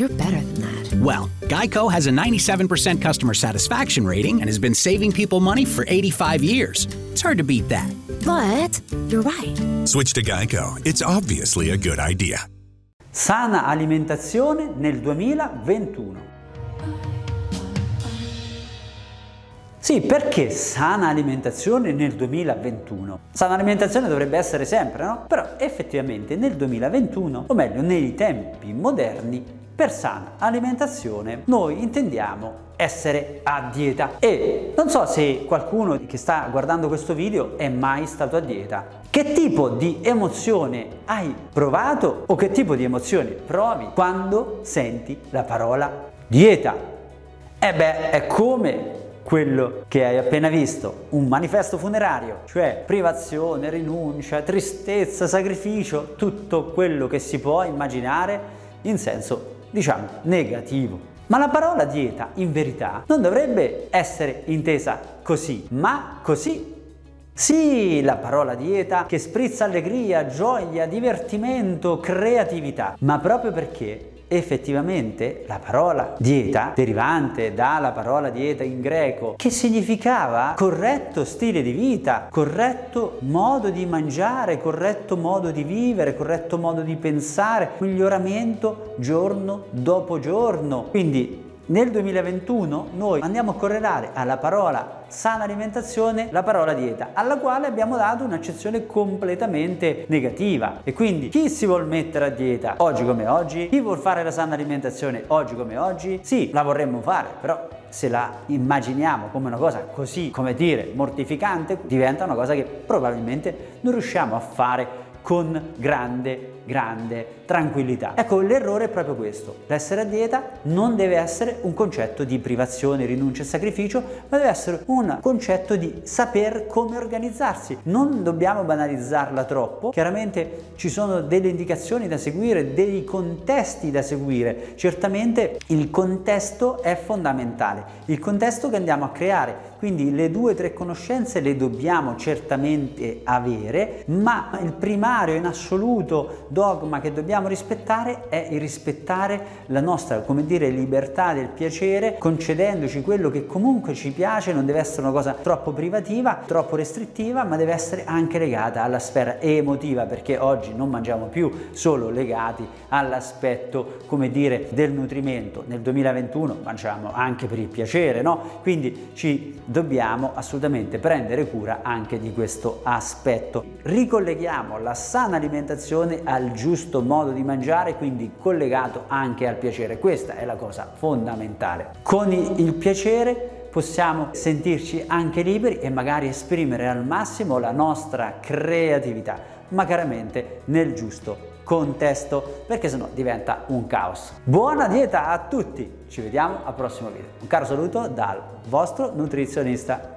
You're better than that. Well, Geico has a 97% customer satisfaction rating and has been saving people money for 85 years. It's hard to beat that. But you're right. Switch to Geico. It's obviously a good idea. Sana alimentazione nel 2021. Sì, perché sana alimentazione nel 2021? Sana alimentazione dovrebbe essere sempre, no? Però effettivamente nel 2021, o meglio nei tempi moderni, per sana alimentazione noi intendiamo essere a dieta e non so se qualcuno che sta guardando questo video è mai stato a dieta. Che tipo di emozione hai provato o che tipo di emozione provi quando senti la parola dieta? E beh, è come quello che hai appena visto, un manifesto funerario, cioè privazione, rinuncia, tristezza, sacrificio, tutto quello che si può immaginare in senso, diciamo, negativo. Ma la parola dieta, in verità, non dovrebbe essere intesa così, ma così. Sì, la parola dieta che sprizza allegria, gioia, divertimento, creatività, ma proprio perché effettivamente la parola dieta, derivante dalla parola dieta in greco, che significava corretto stile di vita, corretto modo di mangiare, corretto modo di vivere, corretto modo di pensare, miglioramento giorno dopo giorno. Quindi nel 2021 noi andiamo a correlare alla parola sana alimentazione la parola dieta, alla quale abbiamo dato un'accezione completamente negativa. E quindi chi si vuol mettere a dieta oggi come oggi, chi vuol fare la sana alimentazione oggi come oggi, sì, la vorremmo fare, però se la immaginiamo come una cosa così, come dire, mortificante, diventa una cosa che probabilmente non riusciamo a fare con grande, grande tranquillità. Ecco, l'errore è proprio questo. L'essere a dieta non deve essere un concetto di privazione, rinuncia e sacrificio, ma deve essere un concetto di saper come organizzarsi. Non dobbiamo banalizzarla troppo. Chiaramente ci sono delle indicazioni da seguire, dei contesti da seguire. Certamente il contesto è fondamentale. Il contesto che andiamo a creare. Quindi le due o tre conoscenze le dobbiamo certamente avere, ma il primario in assoluto dogma che dobbiamo rispettare è il rispettare la nostra, come dire, libertà del piacere, concedendoci quello che comunque ci piace, non deve essere una cosa troppo privativa, troppo restrittiva, ma deve essere anche legata alla sfera emotiva, perché oggi non mangiamo più solo legati all'aspetto, come dire, del nutrimento. Nel 2021 mangiamo anche per il piacere, no? Quindi ci dobbiamo assolutamente prendere cura anche di questo aspetto. Ricolleghiamo la sana alimentazione al giusto modo di mangiare, quindi collegato anche al piacere. Questa è la cosa fondamentale. Con il piacere possiamo sentirci anche liberi e magari esprimere al massimo la nostra creatività, ma chiaramente nel giusto contesto perché sennò diventa un caos. Buona dieta a tutti, ci vediamo al prossimo video. Un caro saluto dal vostro nutrizionista.